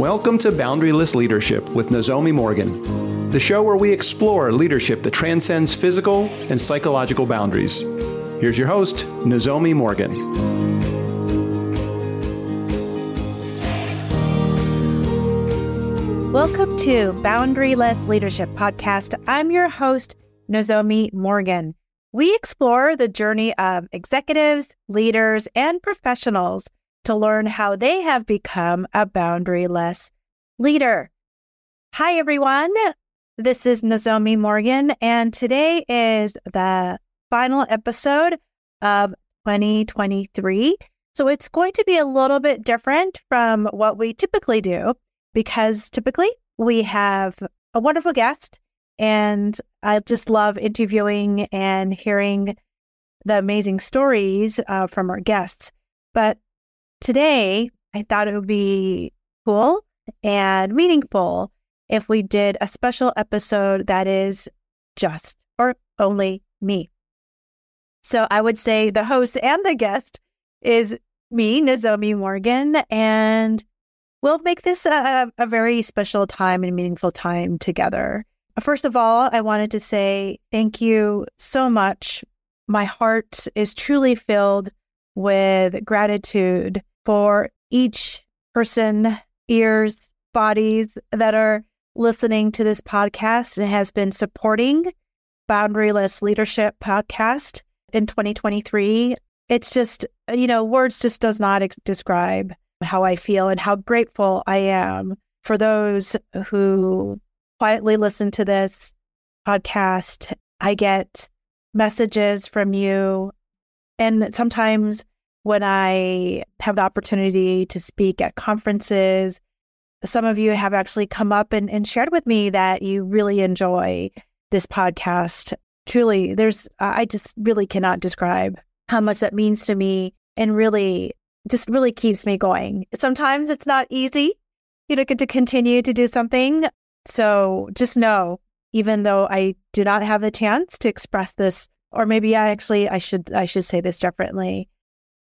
Welcome to Boundaryless Leadership with Nozomi Morgan, the show where we explore leadership that transcends physical and psychological boundaries. Here's your host, Nozomi Morgan. Welcome to Boundaryless Leadership Podcast. I'm your host, Nozomi Morgan. We explore the journey of executives, leaders, and professionals to learn how they have become a boundaryless leader. Hi, everyone. This is Nozomi Morgan, and today is the final episode of 2023. So it's going to be a little bit different from what we typically do because typically we have a wonderful guest, and I just love interviewing and hearing the amazing stories uh, from our guests. But today, I thought it would be cool and meaningful if we did a special episode that is just or only me. So I would say the host and the guest is me, Nozomi Morgan, and we'll make this a, a very special time and meaningful time together. First of all, I wanted to say thank you so much. My heart is truly filled with gratitude for each person, ears, bodies that are listening to this podcast and has been supporting Boundaryless Leadership podcast in 2023. It's just, you know, words just does not ex- describe how I feel and how grateful I am for those who quietly listen to this podcast. I get messages from you and sometimes when I have the opportunity to speak at conferences, some of you have actually come up and, and shared with me that you really enjoy this podcast. Truly, there's, I just really cannot describe how much that means to me and really just really keeps me going. Sometimes it's not easy, you know, to continue to do something. So just know, even though I do not have the chance to express this, or maybe I actually, I should, I should say this differently.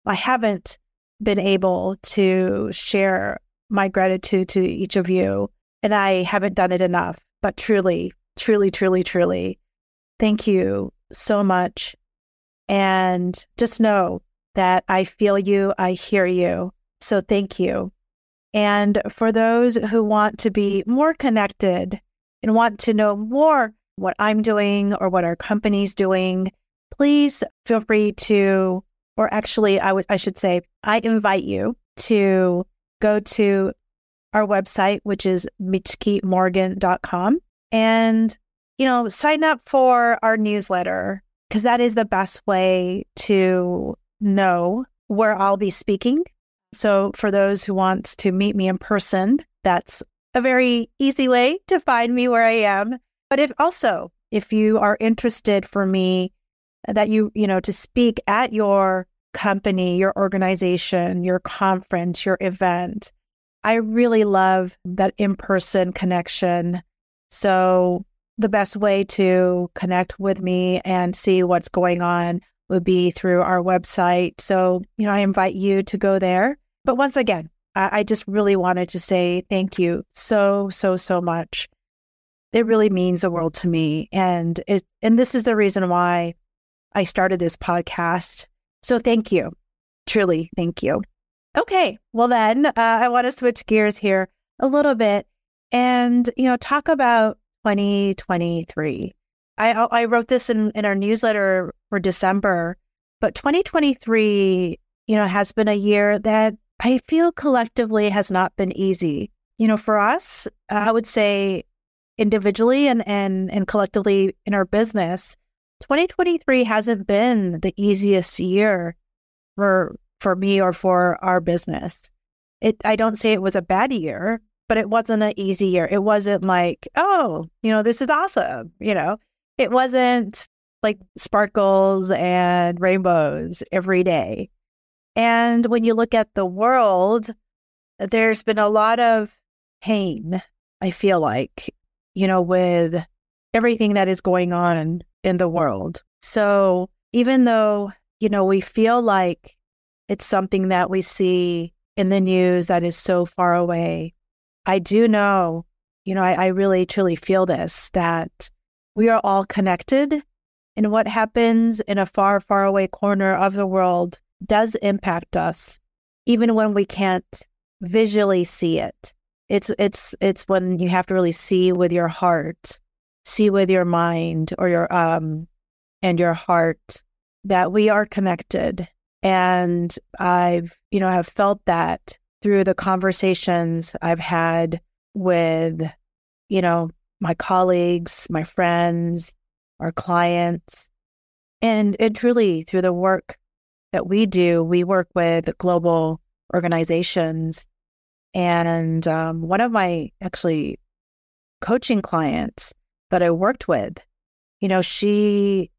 I haven't been able to share my gratitude to each of you, and I haven't done it enough. But truly, truly, truly, truly, thank you so much. And just know that I feel you, I hear you. So thank you. And for those who want to be more connected and want to know more what I'm doing or what our company's doing, please feel free to or actually I would I should say I invite you to go to our website which is michikimorgan.com and you know sign up for our newsletter because that is the best way to know where I'll be speaking. So for those who want to meet me in person, that's a very easy way to find me where I am. But if also if you are interested for me that you, you know, to speak at your company, your organization, your conference, your event. I really love that in person connection. So, the best way to connect with me and see what's going on would be through our website. So, you know, I invite you to go there. But once again, I, I just really wanted to say thank you so, so, so much. It really means the world to me. And it, and this is the reason why I started this podcast. So thank you. Truly, thank you. Okay. Well, then uh, I want to switch gears here a little bit and, you know, talk about 2023. I, I wrote this in, in our newsletter for December, but 2023, you know, has been a year that I feel collectively has not been easy. You know, for us, I would say individually and, and, and collectively in our business, 2023 hasn't been the easiest year for for me or for our business. It I don't say it was a bad year, but it wasn't an easy year. It wasn't like, oh, you know, this is awesome, you know. It wasn't like sparkles and rainbows every day. And when you look at the world, there's been a lot of pain, I feel like, you know, with everything that is going on in the world. So even though, you know, we feel like it's something that we see in the news that is so far away, I do know, you know, I, I really truly feel this that we are all connected. And what happens in a far, far away corner of the world does impact us, even when we can't visually see it. It's it's it's when you have to really see with your heart, see with your mind or your um and your heart that we are connected. And I've, you know, have felt that through the conversations I've had with, you know, my colleagues, my friends, our clients. And it truly, through the work that we do, we work with global organizations. And um, one of my actually coaching clients that I worked with, you know, she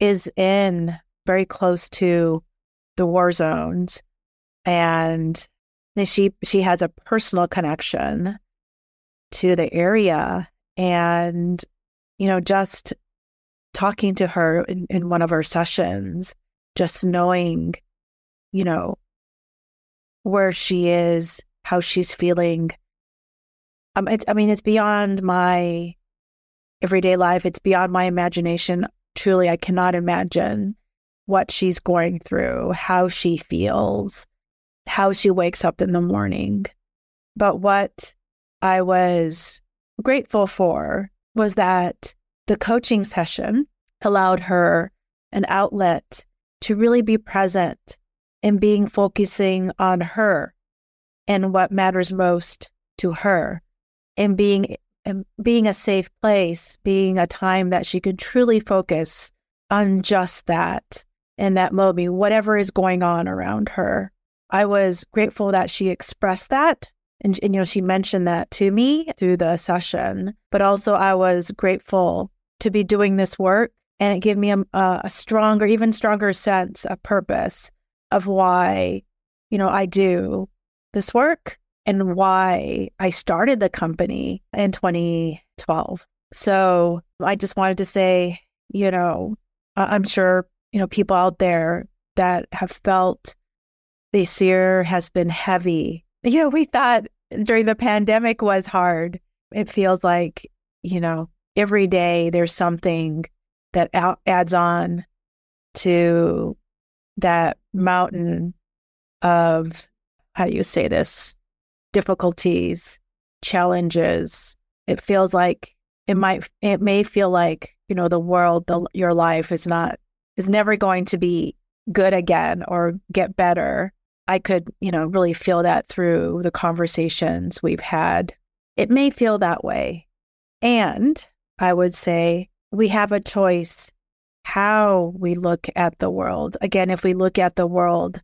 is in very close to the war zones and she she has a personal connection to the area and you know just talking to her in, in one of our sessions just knowing you know where she is how she's feeling. Um it's i mean it's beyond my everyday life it's beyond my imagination truly i cannot imagine what she's going through how she feels how she wakes up in the morning. But what I was grateful for was that the coaching session allowed her an outlet to really be present in being focusing on her and what matters most to her and being and being a safe place, being a time that she could truly focus on just that in that moment, whatever is going on around her. I was grateful that she expressed that. And, and, you know, she mentioned that to me through the session, but also I was grateful to be doing this work and it gave me a, a stronger, even stronger sense of purpose of why, you know, I do this work and why I started the company in 2012. So I just wanted to say, you know, I'm sure, you know, people out there that have felt this year has been heavy. You know, we thought during the pandemic was hard. It feels like, you know, every day there's something that adds on to that mountain of, how do you say this, difficulties, challenges. It feels like it might, it may feel like, you know, the world, the, your life is not, is never going to be good again or get better. I could, you know, really feel that through the conversations we've had. It may feel that way. And I would say we have a choice how we look at the world. Again, if we look at the world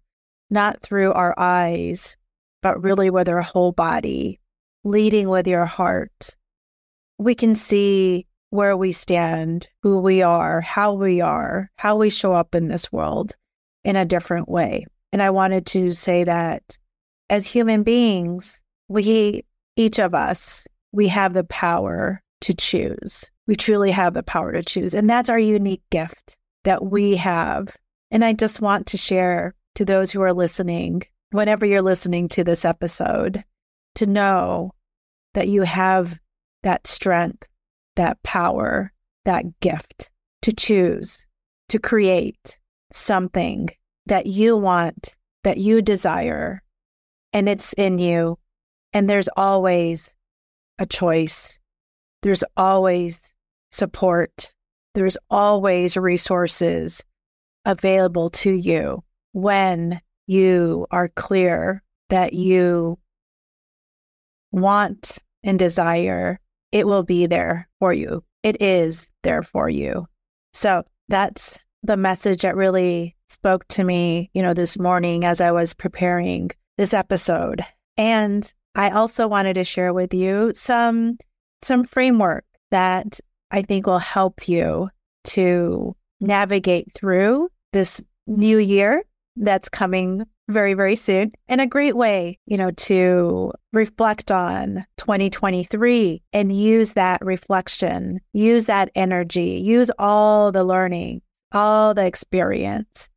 not through our eyes, but really with our whole body, leading with your heart, we can see where we stand, who we are, how we are, how we show up in this world in a different way. And I wanted to say that as human beings, we, each of us, we have the power to choose. We truly have the power to choose. And that's our unique gift that we have. And I just want to share to those who are listening, whenever you're listening to this episode, to know that you have that strength, that power, that gift to choose, to create something that you want, that you desire, and it's in you. And there's always a choice. There's always support. There's always resources available to you when you are clear that you want and desire, it will be there for you. It is there for you. So that's the message that really spoke to me, you know, this morning as I was preparing this episode. And I also wanted to share with you some some framework that I think will help you to navigate through this new year that's coming very very soon. And a great way you know to reflect on 2023 and use that reflection use that energy use all the learning all the experience,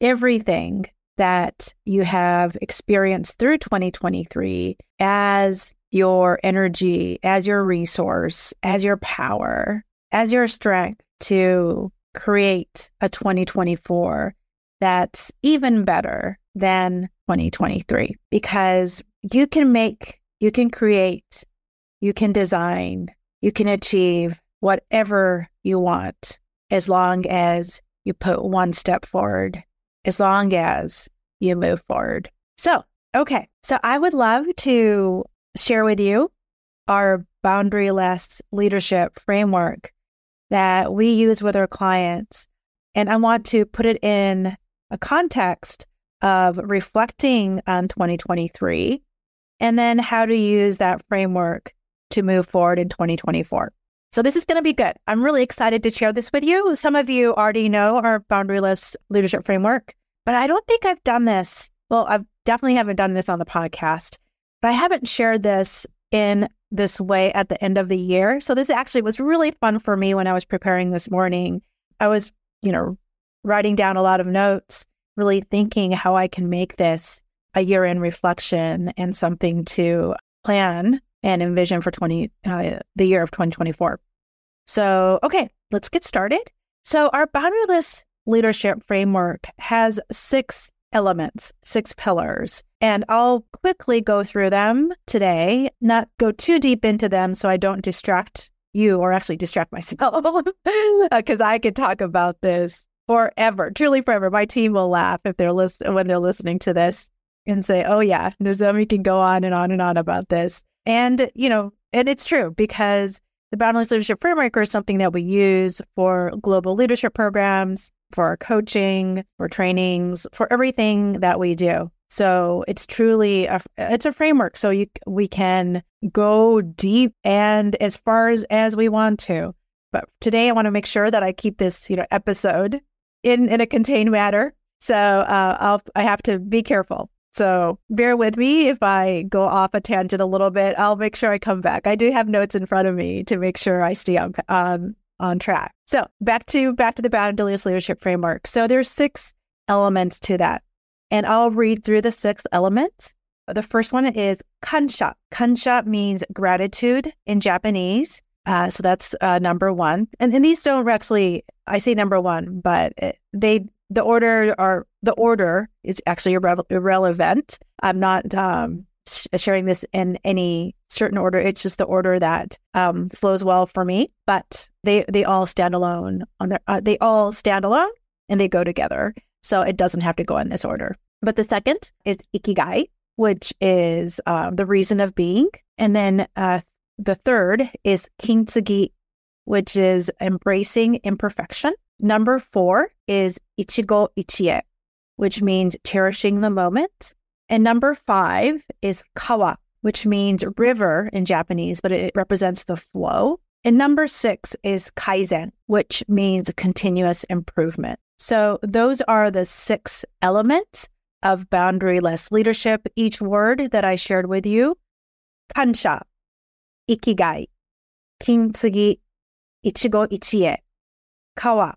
everything that you have experienced through 2023 as your energy, as your resource, as your power, as your strength to create a 2024 that's even better than 2023 because you can make, you can create, you can design, you can achieve whatever you want as long as you put one step forward, as long as you move forward. So, okay. So I would love to share with you our boundaryless leadership framework that we use with our clients. And I want to put it in a context of reflecting on 2023 and then how to use that framework to move forward in 2024. So this is going to be good. I'm really excited to share this with you. Some of you already know our boundaryless leadership framework, but I don't think I've done this. Well, I definitely haven't done this on the podcast, but I haven't shared this in this way at the end of the year. So this actually was really fun for me when I was preparing this morning. I was, you know, writing down a lot of notes, really thinking how I can make this a year in reflection and something to plan and envision for 20 uh, the year of 2024. So, okay, let's get started. So, our boundaryless leadership framework has six elements, six pillars, and I'll quickly go through them today, not go too deep into them so I don't distract you or actually distract myself because I could talk about this forever, truly forever. My team will laugh if they're lis- when they're listening to this and say, "Oh yeah, Nozomi can go on and on and on about this." And, you know, and it's true because the Boundaryless Leadership Framework is something that we use for global leadership programs, for our coaching, for trainings, for everything that we do. So it's truly a, it's a framework so you we can go deep and as far as, as we want to. But today I want to make sure that I keep this, you know, episode in in a contained manner. So uh, I'll I have to be careful. So bear with me if I go off a tangent a little bit. I'll make sure I come back. I do have notes in front of me to make sure I stay on on, on track. So back to back to the boundaryless leadership framework. So there's six elements to that, and I'll read through the six elements. The first one is kansha. Kansha means gratitude in Japanese. Uh, so that's uh, number one. And, and these don't actually, I say number one, but they the order are the order is actually irre- irrelevant. I'm not um, sh- sharing this in any certain order. It's just the order that um, flows well for me. But they they all stand alone on their. Uh, they all stand alone and they go together. So it doesn't have to go in this order. But the second is ikigai, which is uh, the reason of being, and then uh, the third is kintsugi, which is embracing imperfection. Number four is ichigo ichie, which means cherishing the moment. And number five is kawa, which means river in Japanese, but it represents the flow. And number six is kaizen, which means continuous improvement. So those are the six elements of boundaryless leadership. Each word that I shared with you kansha, ikigai, kintsugi, ichigo ichie, kawa.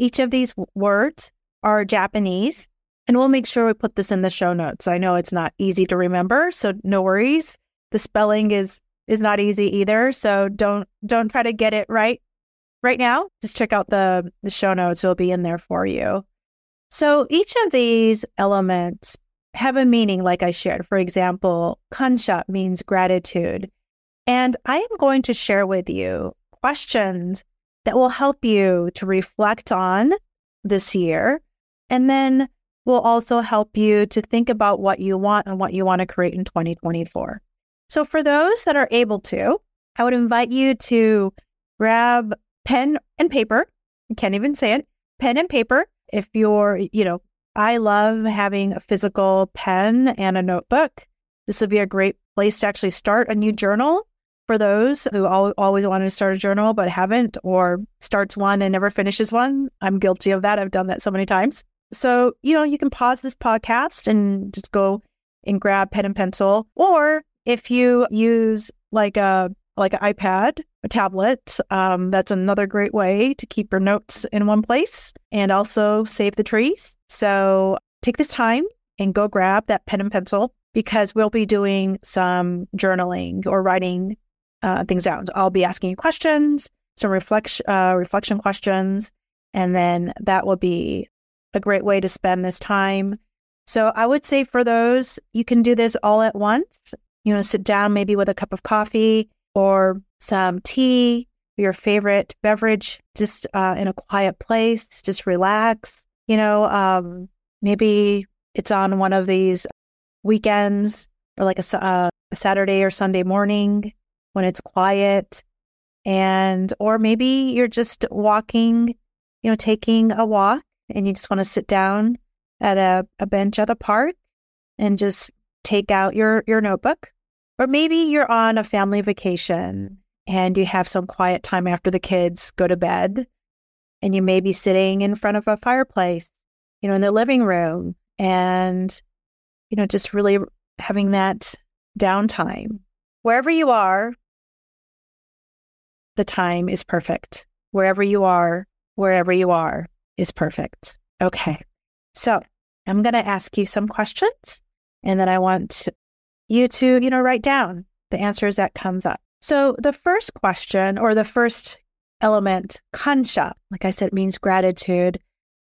Each of these words are Japanese, and we'll make sure we put this in the show notes. I know it's not easy to remember, so no worries. The spelling is is not easy either, so don't don't try to get it right right now. Just check out the the show notes; it'll be in there for you. So each of these elements have a meaning, like I shared. For example, kansha means gratitude, and I am going to share with you questions that will help you to reflect on this year. And then will also help you to think about what you want and what you want to create in 2024. So, for those that are able to, I would invite you to grab pen and paper. I can't even say it pen and paper. If you're, you know, I love having a physical pen and a notebook. This would be a great place to actually start a new journal for those who al- always wanted to start a journal but haven't, or starts one and never finishes one. I'm guilty of that. I've done that so many times. So, you know, you can pause this podcast and just go and grab pen and pencil. Or if you use like a like an iPad, a tablet, um, that's another great way to keep your notes in one place and also save the trees. So take this time and go grab that pen and pencil because we'll be doing some journaling or writing uh, things out. I'll be asking you questions, some reflection uh, reflection questions, and then that will be a great way to spend this time. So I would say for those, you can do this all at once. You know, sit down maybe with a cup of coffee or some tea, your favorite beverage, just uh, in a quiet place, just relax. You know, um, maybe it's on one of these weekends or like a, uh, a Saturday or Sunday morning when it's quiet. And, or maybe you're just walking, you know, taking a walk and you just want to sit down at a, a bench at the park and just take out your, your notebook. Or maybe you're on a family vacation and you have some quiet time after the kids go to bed and you may be sitting in front of a fireplace, you know, in the living room and, you know, just really having that downtime. Wherever you are, the time is perfect. Wherever you are, wherever you are is perfect. Okay. So I'm going to ask you some questions and then I want you to, you know, write down the answers that comes up. So the first question or the first element, kansha, like I said, means gratitude.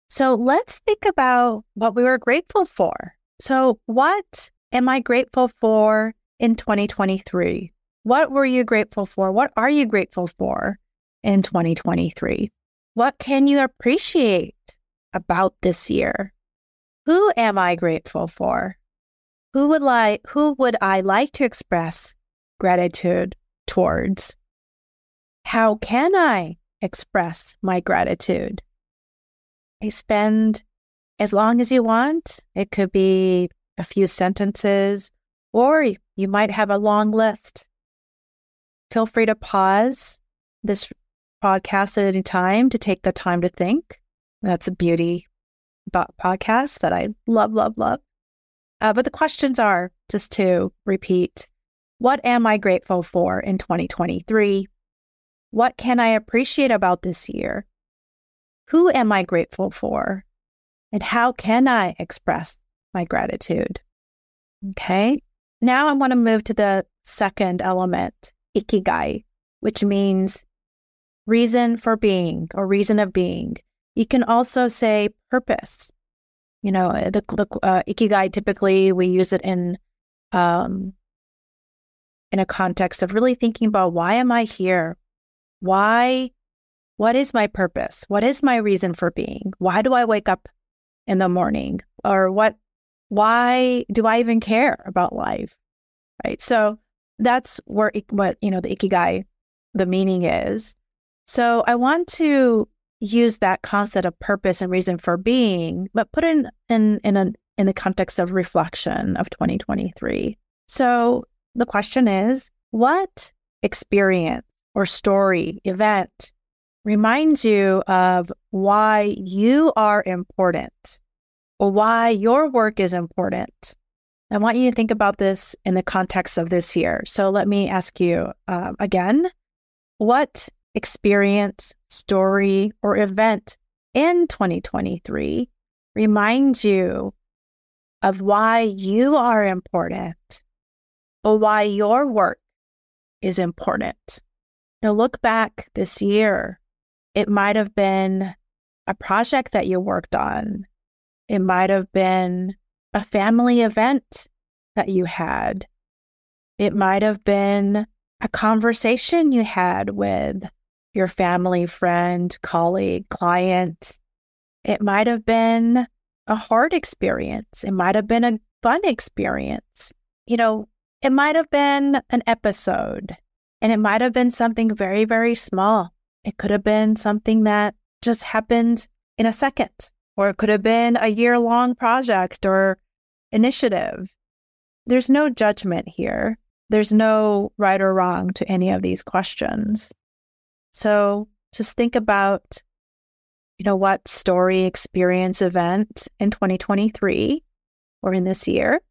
So let's think about what we were grateful for. So what am I grateful for in 2023? What were you grateful for? What are you grateful for in 2023? What can you appreciate about this year? Who am I grateful for? Who would like who would I like to express gratitude towards? How can I express my gratitude? I spend as long as you want. It could be a few sentences, or you might have a long list feel free to pause this podcast at any time to take the time to think. That's a beauty podcast that I love, love, love. Uh, but the questions are just to repeat what am I grateful for in 2023? What can I appreciate about this year? Who am I grateful for? And how can I express my gratitude? Okay. Now I want to move to the second element ikigai, which means reason for being or reason of being. You can also say purpose. You know, uh, the, the uh, ikigai typically we use it in um, in a context of really thinking about why am I here? Why? What is my purpose? What is my reason for being? Why do I wake up in the morning? Or what? Why do I even care about life? Right. So that's where what you know the ikigai the meaning is so i want to use that concept of purpose and reason for being but put in in in a in the context of reflection of 2023 so the question is what experience or story event reminds you of why you are important or why your work is important I want you to think about this in the context of this year. So let me ask you uh, again what experience, story, or event in 2023 reminds you of why you are important or why your work is important? Now, look back this year. It might have been a project that you worked on. It might have been a family event that you had. It might have been a conversation you had with your family, friend, colleague, client. It might have been a hard experience. It might have been a fun experience. You know, it might have been an episode and it might have been something very, very small. It could have been something that just happened in a second, or it could have been a year long project or initiative. There's no judgment here. There's no right or wrong to any of these questions. So just think about, you know, what story, experience, event in 2023 or in this year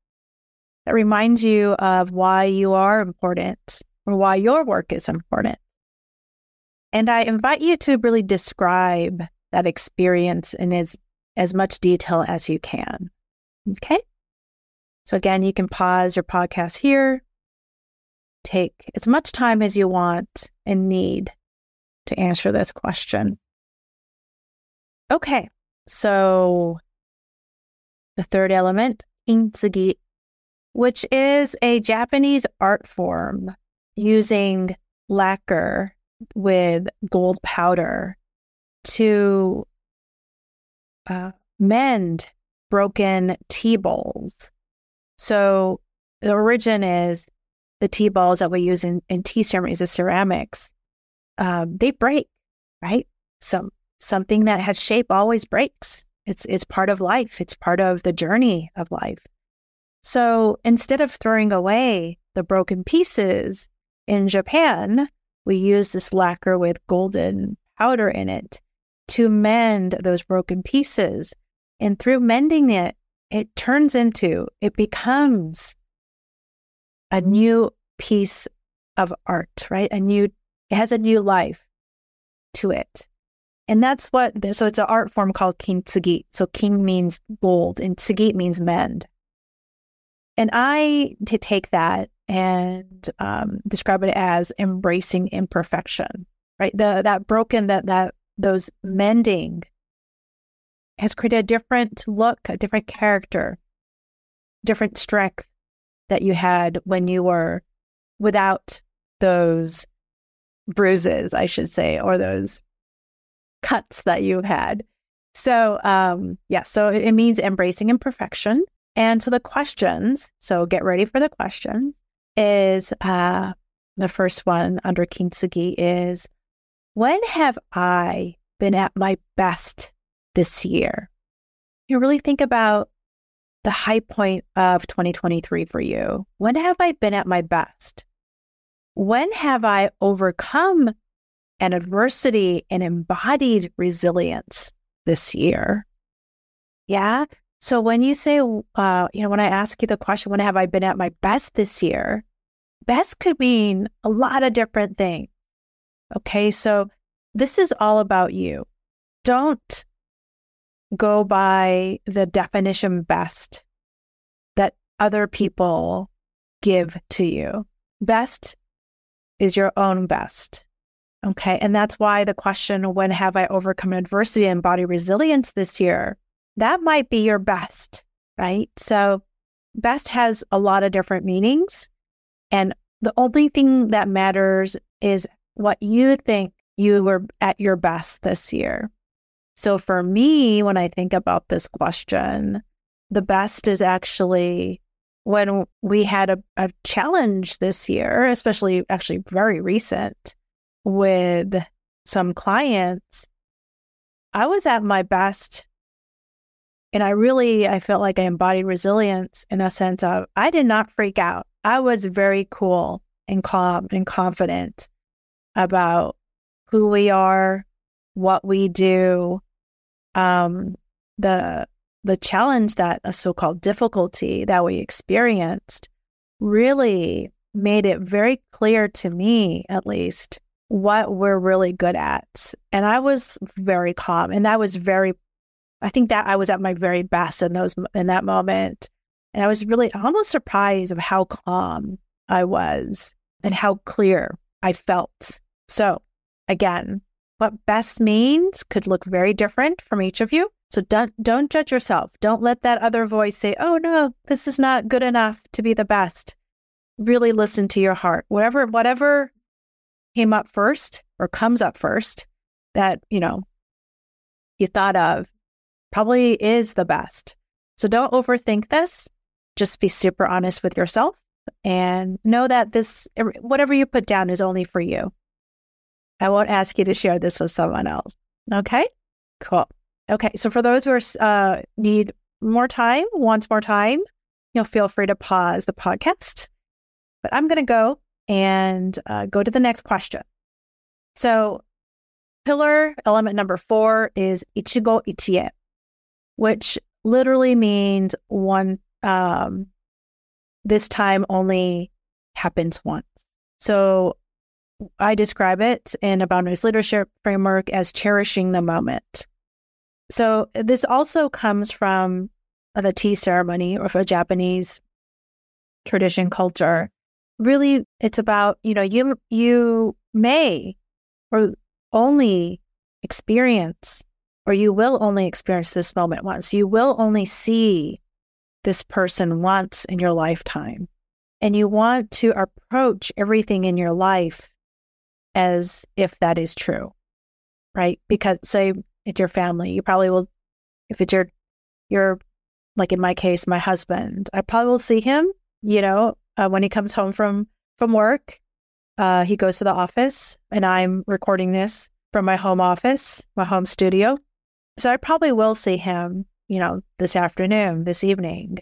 that reminds you of why you are important or why your work is important. And I invite you to really describe that experience in as, as much detail as you can. Okay? So, again, you can pause your podcast here, take as much time as you want and need to answer this question. Okay, so the third element, kintsugi, which is a Japanese art form using lacquer with gold powder to uh, mend broken tea bowls. So the origin is the tea bowls that we use in, in tea ceremonies, the ceramics. Um, they break, right? Some something that has shape always breaks. It's it's part of life. It's part of the journey of life. So instead of throwing away the broken pieces in Japan, we use this lacquer with golden powder in it to mend those broken pieces. And through mending it, it turns into, it becomes a new piece of art, right? A new, it has a new life to it. And that's what, so it's an art form called kintsugi. So kin means gold and tsugi means mend. And I to take that and um, describe it as embracing imperfection, right? The that broken that that those mending has created a different look, a different character, different strength that you had when you were without those bruises, I should say, or those cuts that you had. So, um, yeah, so it means embracing imperfection. And so the questions, so get ready for the questions, is uh, the first one under Kintsugi is when have I been at my best this year? You really think about the high point of 2023 for you. When have I been at my best? When have I overcome an adversity and embodied resilience this year? Yeah. So when you say, uh, you know, when I ask you the question, when have I been at my best this year? Best could mean a lot of different things. Okay. So this is all about you. Don't go by the definition best that other people give to you. Best is your own best. Okay. And that's why the question, when have I overcome adversity and body resilience this year? That might be your best, right? So, best has a lot of different meanings. And the only thing that matters is what you think you were at your best this year. So for me, when I think about this question, the best is actually when we had a, a challenge this year, especially actually very recent with some clients, I was at my best. And I really, I felt like I embodied resilience in a sense of I did not freak out. I was very cool and calm and confident about who we are, what we do, um, the the challenge that a so-called difficulty that we experienced really made it very clear to me, at least, what we're really good at. And I was very calm, and that was very. I think that I was at my very best in those in that moment, and I was really almost surprised of how calm I was and how clear I felt. So again, what best means could look very different from each of you. So don't don't judge yourself. Don't let that other voice say, "Oh no, this is not good enough to be the best." Really listen to your heart. Whatever whatever came up first or comes up first that, you know, you thought of probably is the best. So don't overthink this. Just be super honest with yourself and know that this whatever you put down is only for you. I won't ask you to share this with someone else. Okay? Cool. Okay. So for those who are, uh, need more time, wants more time, you know, feel free to pause the podcast. But I'm going to go and uh, go to the next question. So pillar element number four is ichigo ichie, which literally means one, um, this time only happens once. So I describe it in a boundaryless leadership framework as cherishing the moment. So this also comes from uh, the tea ceremony or a Japanese tradition culture, really it's about, you know, you you may or only experience or you will only experience this moment once. You will only see this person once in your lifetime. And you want to approach everything in your life as if that is true, right? Because, say, it's your family, you probably will, if it's your, your, like in my case, my husband, I probably will see him, you know, uh, when he comes home from, from work. Uh, he goes to the office and I'm recording this from my home office, my home studio. So I probably will see him, you know, this afternoon, this evening.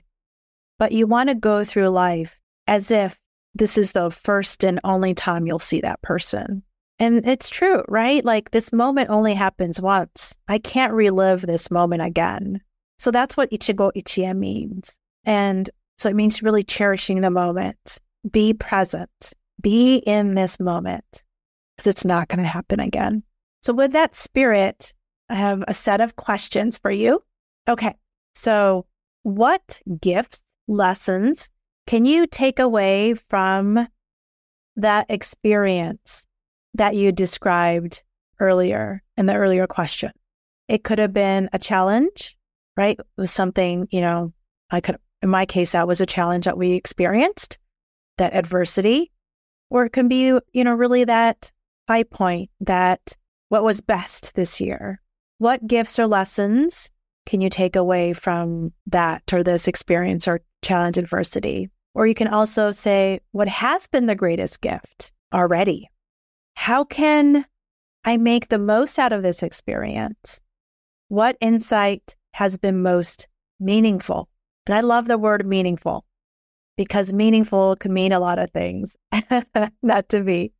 But you want to go through life as if this is the first and only time you'll see that person. And it's true, right? Like this moment only happens once. I can't relive this moment again. So that's what Ichigo Ichie means. And so it means really cherishing the moment. Be present. Be in this moment because it's not going to happen again. So, with that spirit, I have a set of questions for you. Okay. So, what gifts, lessons can you take away from that experience that you described earlier in the earlier question? It could have been a challenge, right? It was something, you know, I could, in my case, that was a challenge that we experienced, that adversity, or it can be, you know, really that high point, that what was best this year, what gifts or lessons can you take away from that or this experience or challenge adversity? Or you can also say, what has been the greatest gift already? How can I make the most out of this experience? What insight has been most meaningful? And I love the word meaningful because meaningful can mean a lot of things, not to be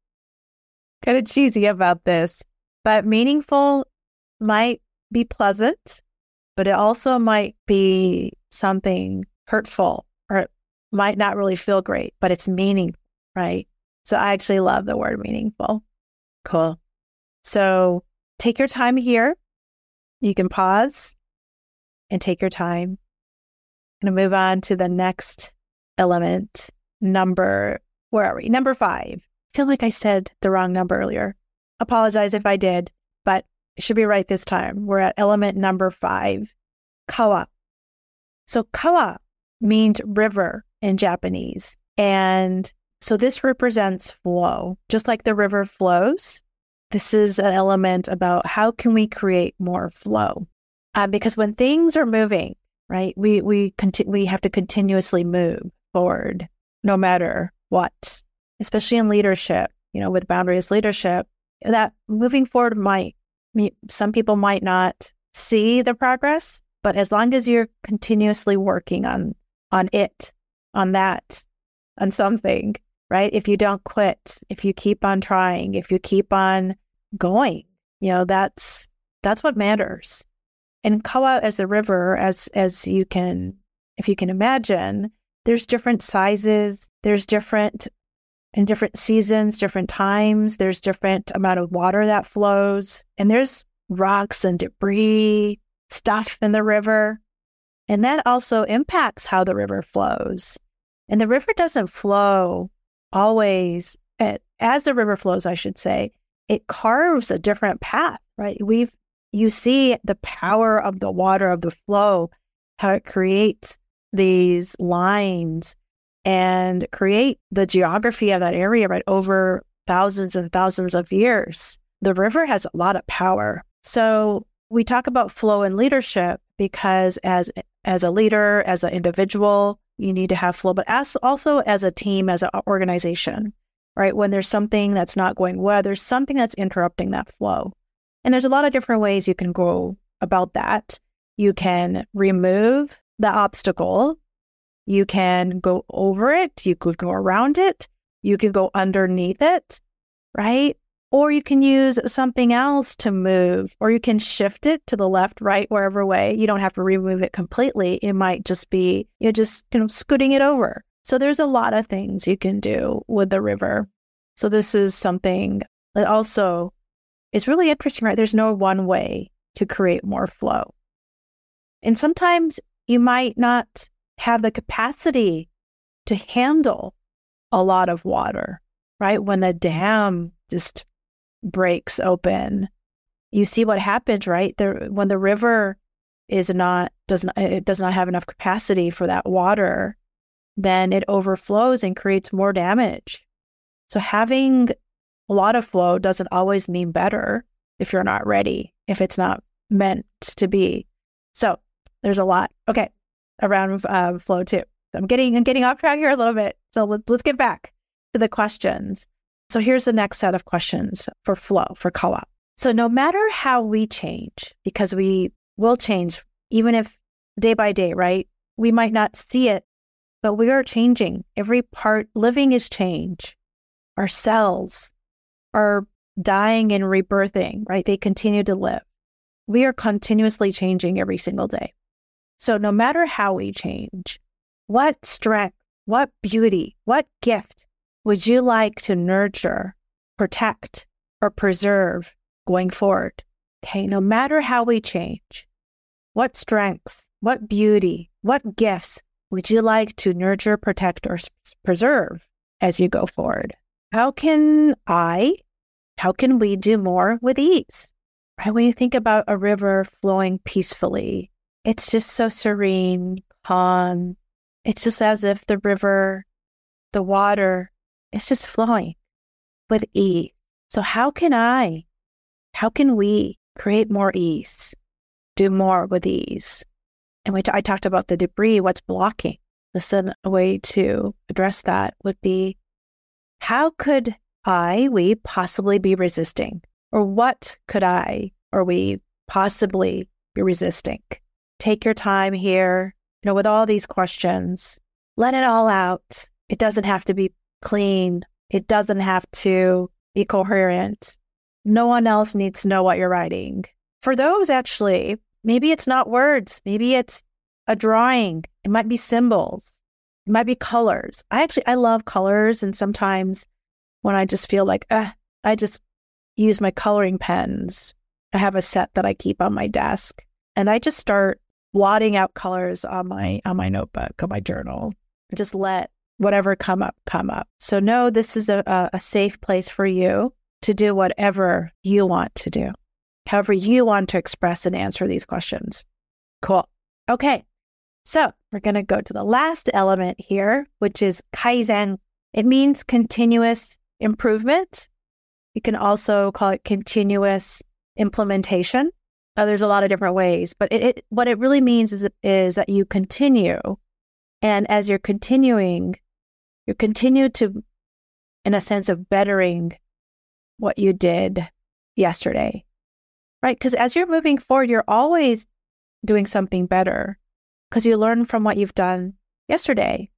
kind of cheesy about this, but meaningful might be pleasant, but it also might be something hurtful or it might not really feel great, but it's meaning, right? So I actually love the word meaningful. Cool. So take your time here. You can pause and take your time. I'm going to move on to the next element, number, where are we? Number five. I feel like I said the wrong number earlier. Apologize if I did, but it should be right this time. We're at element number five, kawa. So kawa means river in Japanese. And so this represents flow. Just like the river flows, this is an element about how can we create more flow? Uh, because when things are moving, right, we we conti- we have to continuously move forward, no matter what. Especially in leadership, you know, with boundaryless leadership, that moving forward might some people might not see the progress, but as long as you're continuously working on on it, on that, on something, right? If you don't quit, if you keep on trying, if you keep on going, you know, that's that's what matters. And Kawa as a river, as as you can if you can imagine, there's different sizes, there's different in different seasons, different times. There's different amount of water that flows, and there's rocks and debris, stuff in the river. And that also impacts how the river flows. And the river doesn't flow always as the river flows, I should say, it carves a different path, right? We've you see the power of the water of the flow, how it creates these lines and create the geography of that area right over thousands and thousands of years. The river has a lot of power. So we talk about flow and leadership because as as a leader, as an individual, you need to have flow, but as also as a team, as an organization, right? When there's something that's not going well, there's something that's interrupting that flow. And there's a lot of different ways you can go about that. You can remove the obstacle you can go over it, you could go around it, you can go underneath it, right? Or you can use something else to move, or you can shift it to the left, right, wherever way. You don't have to remove it completely. It might just be you know, just you know scooting it over. So there's a lot of things you can do with the river. So this is something that also is really interesting, right? There's no one way to create more flow. And sometimes you might not have the capacity to handle a lot of water, right? When the dam just breaks open, you see what happens, right? The, when the river is not does not it does not have enough capacity for that water, then it overflows and creates more damage. So having a lot of flow doesn't always mean better if you're not ready, if it's not meant to be. So there's a lot. Okay, around uh, flow too. I'm getting I'm getting off track here a little bit. So let, let's get back to the questions. So here's the next set of questions for flow for kawa. So no matter how we change, because we will change, even if day by day, right? We might not see it, but we are changing. Every part living is change. Our cells are dying and rebirthing, right? They continue to live. We are continuously changing every single day. So no matter how we change, what strength, what beauty, what gift would you like to nurture, protect, or preserve going forward? Okay, no matter how we change, what strengths, what beauty, what gifts would you like to nurture, protect, or preserve as you go forward? How can I, how can we do more with ease? Right? When you think about a river flowing peacefully, it's just so serene, calm. It's just as if the river, the water, is just flowing with ease. So, how can I, how can we create more ease, do more with ease? And we t- I talked about the debris, what's blocking. Listen, a way to address that would be how could I, we possibly be resisting? Or what could I or we possibly be resisting? Take your time here, you know, with all these questions. Let it all out. It doesn't have to be clean. It doesn't have to be coherent. No one else needs to know what you're writing. For those, actually, maybe it's not words. Maybe it's a drawing. It might be symbols. It might be colors. I actually, I love colors. And sometimes when I just feel like, uh, I just use my coloring pens. I have a set that I keep on my desk and I just start blotting out colors on my on my notebook, on my journal. Just let whatever come up come up. So no, this is a, a safe place for you to do whatever you want to do, however you want to express and answer these questions. Cool. Okay. So we're going to go to the last element here, which is kaizen. It means continuous improvement. You can also call it continuous implementation. There's a lot of different ways, but it, it, what it really means is, is that you continue. And as you're continuing, you continue to, in a sense of bettering what you did yesterday, right? Because as you're moving forward, you're always doing something better because you learn from what you've done yesterday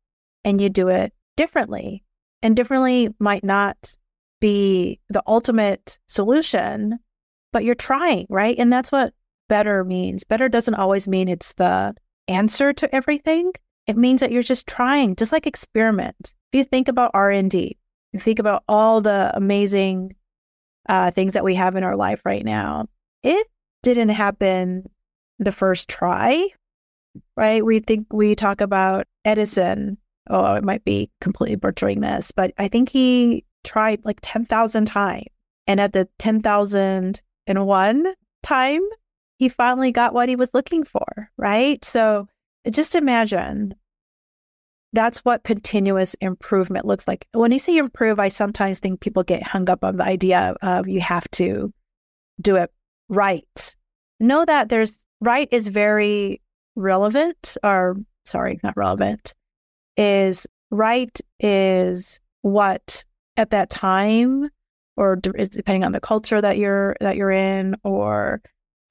and you do it differently. And differently might not be the ultimate solution, but you're trying, right? And that's what better means. Better doesn't always mean it's the answer to everything. It means that you're just trying, just like experiment. If you think about R&D, you think about all the amazing uh, things that we have in our life right now, it didn't happen the first try, right? We think we talk about Edison. Oh, it might be completely butchering this, but I think he tried like 10,000 times. And at the 10,000 in one time, he finally got what he was looking for, right? So just imagine that's what continuous improvement looks like. When you say improve, I sometimes think people get hung up on the idea of you have to do it right. Know that there's right is very relevant, or sorry, not relevant, is right is what at that time or depending on the culture that you're that you're in or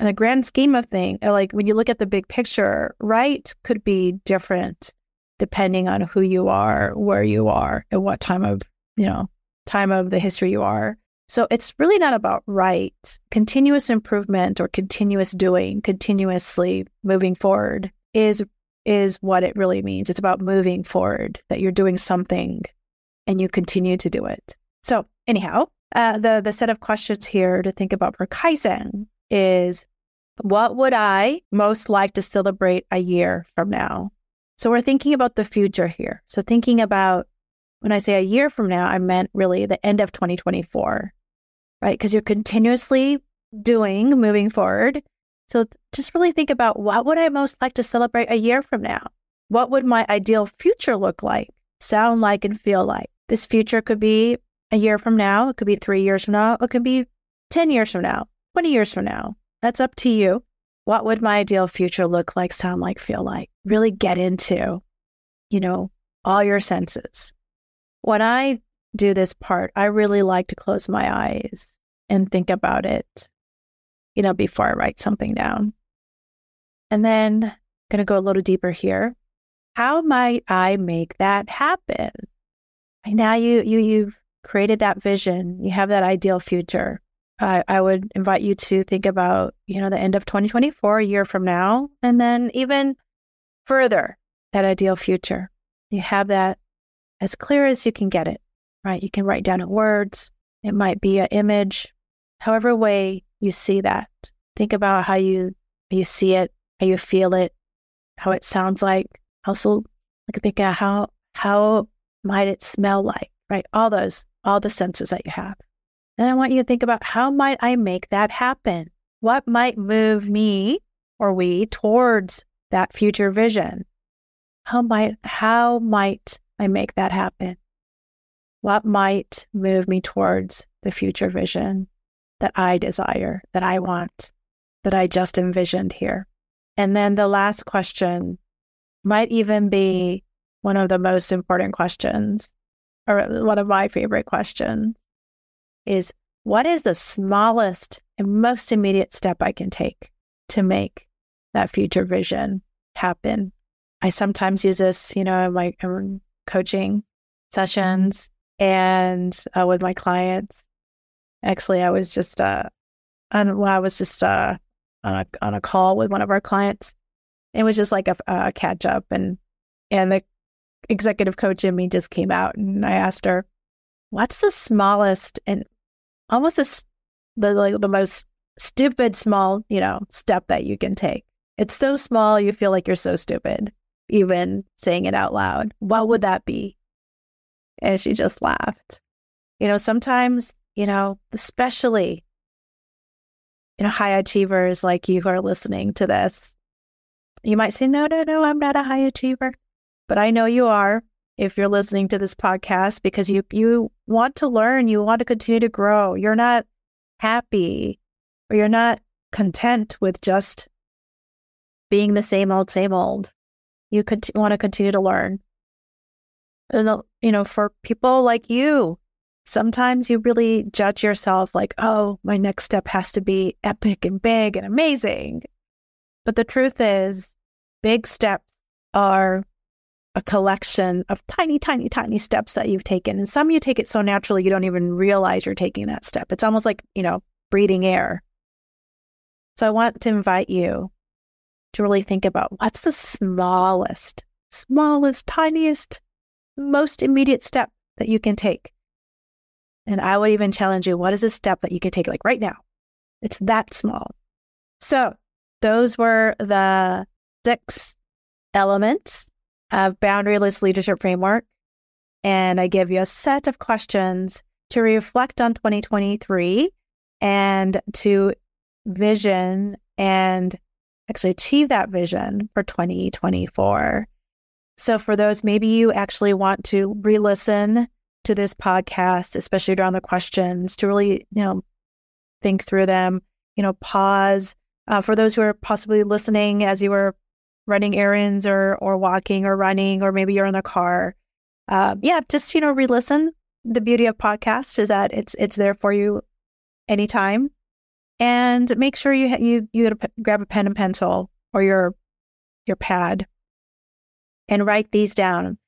in the grand scheme of things like when you look at the big picture right could be different depending on who you are where you are and what time of you know time of the history you are. So it's really not about right. Continuous improvement or continuous doing continuously moving forward is is what it really means. It's about moving forward that you're doing something and you continue to do it. So anyhow uh, the the set of questions here to think about for Kaizen is what would I most like to celebrate a year from now? So we're thinking about the future here. So thinking about when I say a year from now, I meant really the end of 2024, right? Because you're continuously doing moving forward. So just really think about what would I most like to celebrate a year from now? What would my ideal future look like, sound like, and feel like? This future could be a year from now. It could be three years from now. It could be 10 years from now, 20 years from now. That's up to you. What would my ideal future look like, sound like, feel like? Really get into, you know, all your senses. When I do this part, I really like to close my eyes and think about it, you know, before I write something down. And then I'm going to go a little deeper here. How might I make that happen? Now you you you've created that vision. You have that ideal future. I, would invite you to think about, you know, the end of 2024, a year from now, and then even further, that ideal future. You have that as clear as you can get it, right? You can write down in words. It might be an image, however way you see that. Think about how you you see it, how you feel it, how it sounds like. Also, like think about how how might it smell like, right? All those, all the senses that you have. Then I want you to think about how might I make that happen? What might move me or we towards that future vision? How might how might I make that happen? What might move me towards the future vision that I desire, that I want, that I just envisioned here? And then the last question might even be one of the most important questions, or one of my favorite questions is what is the smallest and most immediate step I can take to make that future vision happen? I sometimes use this, you know, in my coaching sessions and uh, with my clients. Actually, I was just uh, on, well, I was just uh, on a on a call with one of our clients. It was just like a, a catch up, and and the executive coach in me just came out, and I asked her, "What's the smallest and almost the like the most stupid small, you know, step that you can take. It's so small you feel like you're so stupid even saying it out loud. What would that be? And she just laughed. You know, sometimes, you know, especially you know, high achievers like you who are listening to this, you might say, no, no, no, I'm not a high achiever. But I know you are if you're listening to this podcast because you you want to learn, you want to continue to grow. You're not happy or you're not content with just being the same old same old. You could want to continue to learn. And you know, for people like you, sometimes you really judge yourself like, "Oh, my next step has to be epic and big and amazing." But the truth is, big steps are a collection of tiny, tiny, tiny steps that you've taken. And some you take it so naturally you don't even realize you're taking that step. It's almost like, you know, breathing air. So I want to invite you to really think about what's the smallest, smallest, tiniest, most immediate step that you can take. And I would even challenge you what is a step that you can take like right now? It's that small. So those were the six elements of boundaryless leadership framework. And I give you a set of questions to reflect on 2023 and to vision and actually achieve that vision for 2024. So, for those, maybe you actually want to re listen to this podcast, especially around the questions, to really, you know, think through them, you know, pause. Uh, for those who are possibly listening as you were running errands or or walking or running or maybe you're in a car. Uh, yeah just you know re-listen. The beauty of podcast is that it's it's there for you anytime. And make sure you you you grab a pen and pencil or your your pad and write these down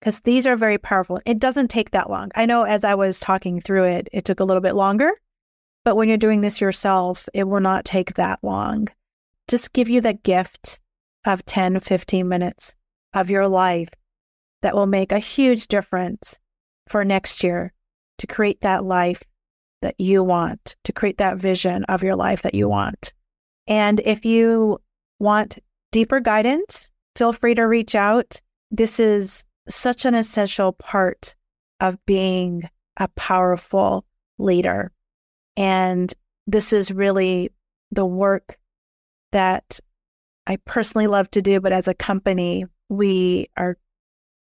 because these are very powerful. It doesn't take that long. I know as i was talking through it it took a little bit longer but when you're doing this yourself it will not take that long. Just give you the gift of 10, 15 minutes of your life that will make a huge difference for next year to create that life that you want, to create that vision of your life that you want. And if you want deeper guidance feel free to reach out. This is such an essential part of being a powerful leader. And this is really the work that I personally love to do, but as a company, we are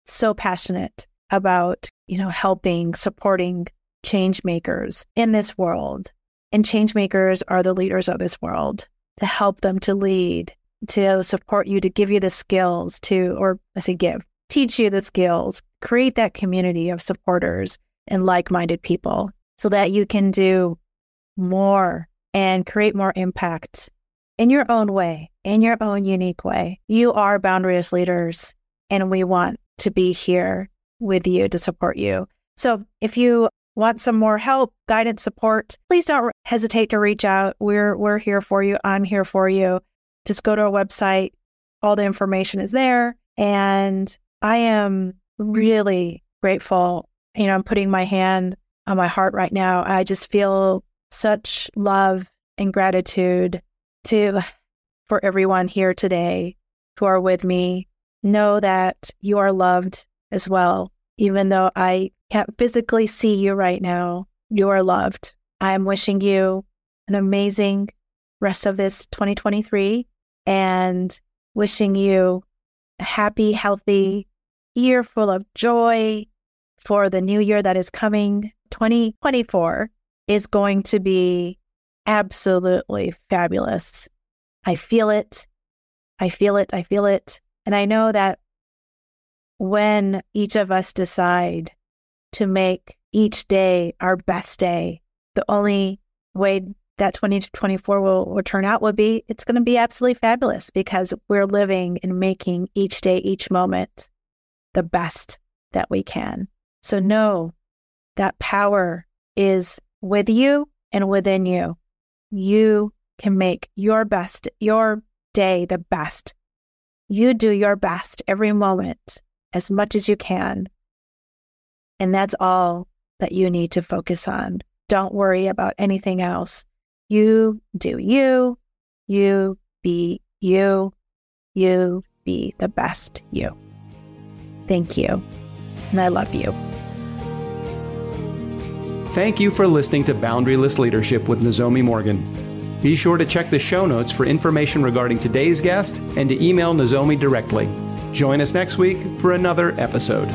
so passionate about, you know, helping, supporting change makers in this world. And change makers are the leaders of this world to help them to lead, to support you, to give you the skills to, or I say give, teach you the skills, create that community of supporters and like minded people so that you can do more and create more impact in your own way, in your own unique way. You are boundaryless leaders, and we want to be here with you to support you. So if you want some more help, guidance, support, please don't hesitate to reach out. We're we're here for you. I'm here for you. Just go to our website. All the information is there. And I am really grateful. You know, I'm putting my hand on my heart right now. I just feel such love and gratitude to for everyone here today who are with me. Know that you are loved as well. Even though I can't physically see you right now, you are loved. I am wishing you an amazing rest of this 2023 and wishing you a happy, healthy year full of joy for the new year that is coming. 2024 is going to be absolutely fabulous. I feel it. I feel it. I feel it. And I know that when each of us decide to make each day our best day, the only way that 2024 will, will turn out will be it's going to be absolutely fabulous because we're living and making each day, each moment the best that we can. So know that power is with you and within you. You can make your best, your day the best. You do your best every moment as much as you can. And that's all that you need to focus on. Don't worry about anything else. You do you, you be you, you be the best you. Thank you. And I love you. Thank you for listening to Boundaryless Leadership with Nozomi Morgan. Be sure to check the show notes for information regarding today's guest and to email Nozomi directly. Join us next week for another episode.